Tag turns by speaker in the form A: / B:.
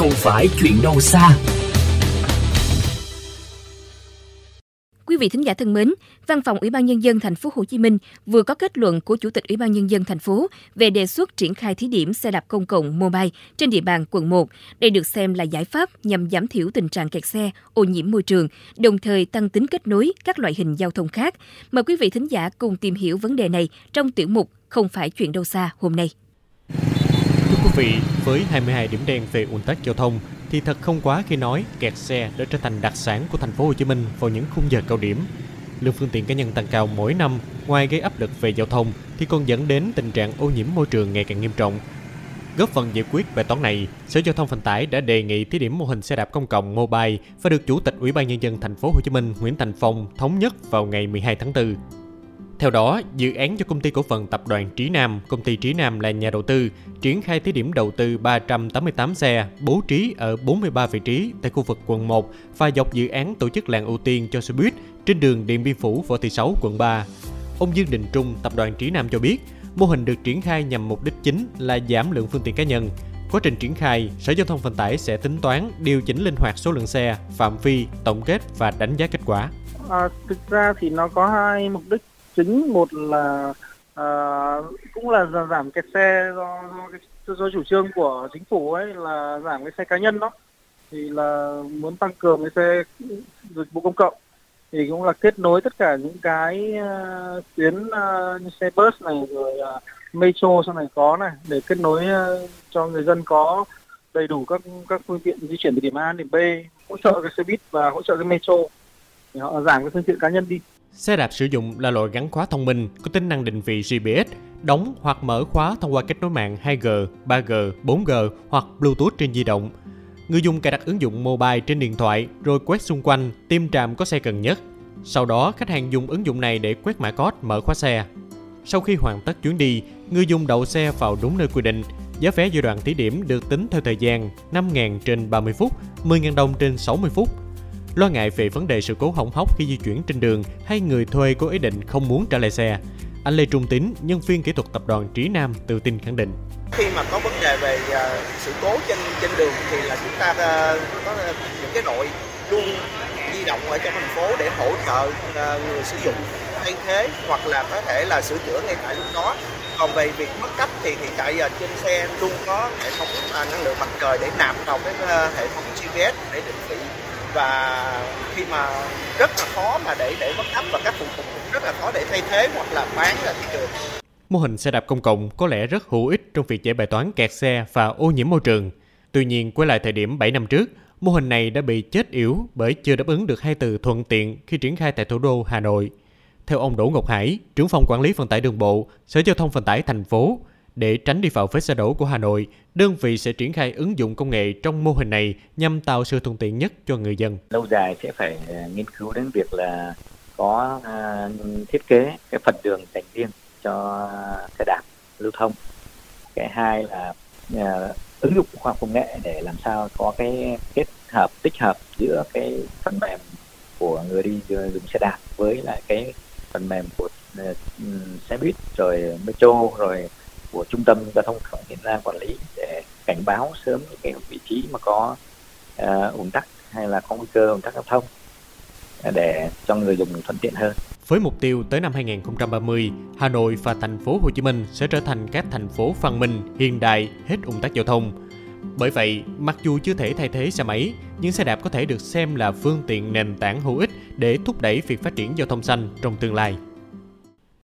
A: không phải chuyện đâu xa.
B: Quý vị thính giả thân mến, Văn phòng Ủy ban nhân dân thành phố Hồ Chí Minh vừa có kết luận của Chủ tịch Ủy ban nhân dân thành phố về đề xuất triển khai thí điểm xe đạp công cộng mobile trên địa bàn quận 1. Đây được xem là giải pháp nhằm giảm thiểu tình trạng kẹt xe, ô nhiễm môi trường, đồng thời tăng tính kết nối các loại hình giao thông khác. Mời quý vị thính giả cùng tìm hiểu vấn đề này trong tiểu mục Không phải chuyện đâu xa hôm nay.
C: Vị, với 22 điểm đen về ùn tắc giao thông thì thật không quá khi nói kẹt xe đã trở thành đặc sản của thành phố Hồ Chí Minh vào những khung giờ cao điểm. Lượng phương tiện cá nhân tăng cao mỗi năm, ngoài gây áp lực về giao thông thì còn dẫn đến tình trạng ô nhiễm môi trường ngày càng nghiêm trọng. Góp phần giải quyết bài toán này, Sở Giao thông Vận tải đã đề nghị thí điểm mô hình xe đạp công cộng mobile và được Chủ tịch Ủy ban nhân dân thành phố Hồ Chí Minh Nguyễn Thành Phong thống nhất vào ngày 12 tháng 4. Theo đó, dự án cho công ty cổ phần tập đoàn Trí Nam, công ty Trí Nam là nhà đầu tư, triển khai thí điểm đầu tư 388 xe, bố trí ở 43 vị trí tại khu vực quận 1 và dọc dự án tổ chức làn ưu tiên cho xe buýt trên đường Điện Biên Phủ Võ Thị Sáu, quận 3. Ông Dương Đình Trung, tập đoàn Trí Nam cho biết, mô hình được triển khai nhằm mục đích chính là giảm lượng phương tiện cá nhân. Quá trình triển khai, Sở Giao thông Vận tải sẽ tính toán, điều chỉnh linh hoạt số lượng xe, phạm vi, tổng kết và đánh giá kết quả.
D: À, thực ra thì nó có hai mục đích chính. Một là à, cũng là giảm kẹt xe do, do do chủ trương của chính phủ ấy là giảm cái xe cá nhân đó. Thì là muốn tăng cường cái xe dịch vụ công cộng. Thì cũng là kết nối tất cả những cái uh, tuyến uh, như xe bus này rồi uh, metro sau này có này để kết nối uh, cho người dân có đầy đủ các các phương tiện di chuyển từ điểm A đến điểm B hỗ trợ cái xe buýt và hỗ trợ cái metro. Để họ giảm cái phương tiện cá nhân đi.
C: Xe đạp sử dụng là loại gắn khóa thông minh có tính năng định vị GPS, đóng hoặc mở khóa thông qua kết nối mạng 2G, 3G, 4G hoặc Bluetooth trên di động. Người dùng cài đặt ứng dụng mobile trên điện thoại rồi quét xung quanh tìm trạm có xe cần nhất. Sau đó, khách hàng dùng ứng dụng này để quét mã code mở khóa xe. Sau khi hoàn tất chuyến đi, người dùng đậu xe vào đúng nơi quy định. Giá vé giai đoạn thí điểm được tính theo thời gian 5.000 trên 30 phút, 10.000 đồng trên 60 phút Lo ngại về vấn đề sự cố hỏng hóc khi di chuyển trên đường hay người thuê có ý định không muốn trả lại xe, anh Lê Trung Tín, nhân viên kỹ thuật tập đoàn Trí Nam tự tin khẳng định.
E: Khi mà có vấn đề về uh, sự cố trên trên đường thì là chúng ta uh, có ờ, những cái đội luôn di động ở trong thành phố để hỗ trợ uh, người sử dụng thay thế hoặc là có thể là sửa chữa ngay tại lúc đó còn về việc mất cấp thì hiện tại giờ trên xe luôn có hệ thống năng lượng mặt trời để nạp vào cái hệ thống GPS để định vị và khi mà rất là khó mà để để mất cấp và các phụ tùng cũng rất là khó để thay thế hoặc là bán ra thị trường.
C: Mô hình xe đạp công cộng có lẽ rất hữu ích trong việc giải bài toán kẹt xe và ô nhiễm môi trường. Tuy nhiên, quay lại thời điểm 7 năm trước, mô hình này đã bị chết yếu bởi chưa đáp ứng được hai từ thuận tiện khi triển khai tại thủ đô Hà Nội. Theo ông Đỗ Ngọc Hải, trưởng phòng quản lý vận tải đường bộ, Sở Giao thông Vận tải thành phố, để tránh đi vào vết xe đổ của Hà Nội, đơn vị sẽ triển khai ứng dụng công nghệ trong mô hình này nhằm tạo sự thuận tiện nhất cho người dân.
F: Lâu dài sẽ phải ờ, nghiên cứu đến việc là có ờ, thiết kế cái phần đường dành riêng cho xe đạp lưu thông. Cái hai là ờ, ứng dụng khoa học công nghệ để làm sao có cái kết hợp tích hợp giữa cái phần mềm của người đi dùng xe đạp với lại cái phần mềm của xe buýt rồi metro rồi của trung tâm giao thông cộng hiện ra quản lý để cảnh báo sớm những cái vị trí mà có uh, tắc hay là có nguy cơ ùn tắc giao thông ờ, để cho người dùng thuận tiện hơn.
C: Với mục tiêu tới năm 2030, Hà Nội và thành phố Hồ Chí Minh sẽ trở thành các thành phố văn minh, hiện đại, hết ùn tắc giao thông. Bởi vậy, mặc dù chưa thể thay thế xe máy, nhưng xe đạp có thể được xem là phương tiện nền tảng hữu ích để thúc đẩy việc phát triển giao thông xanh trong tương lai.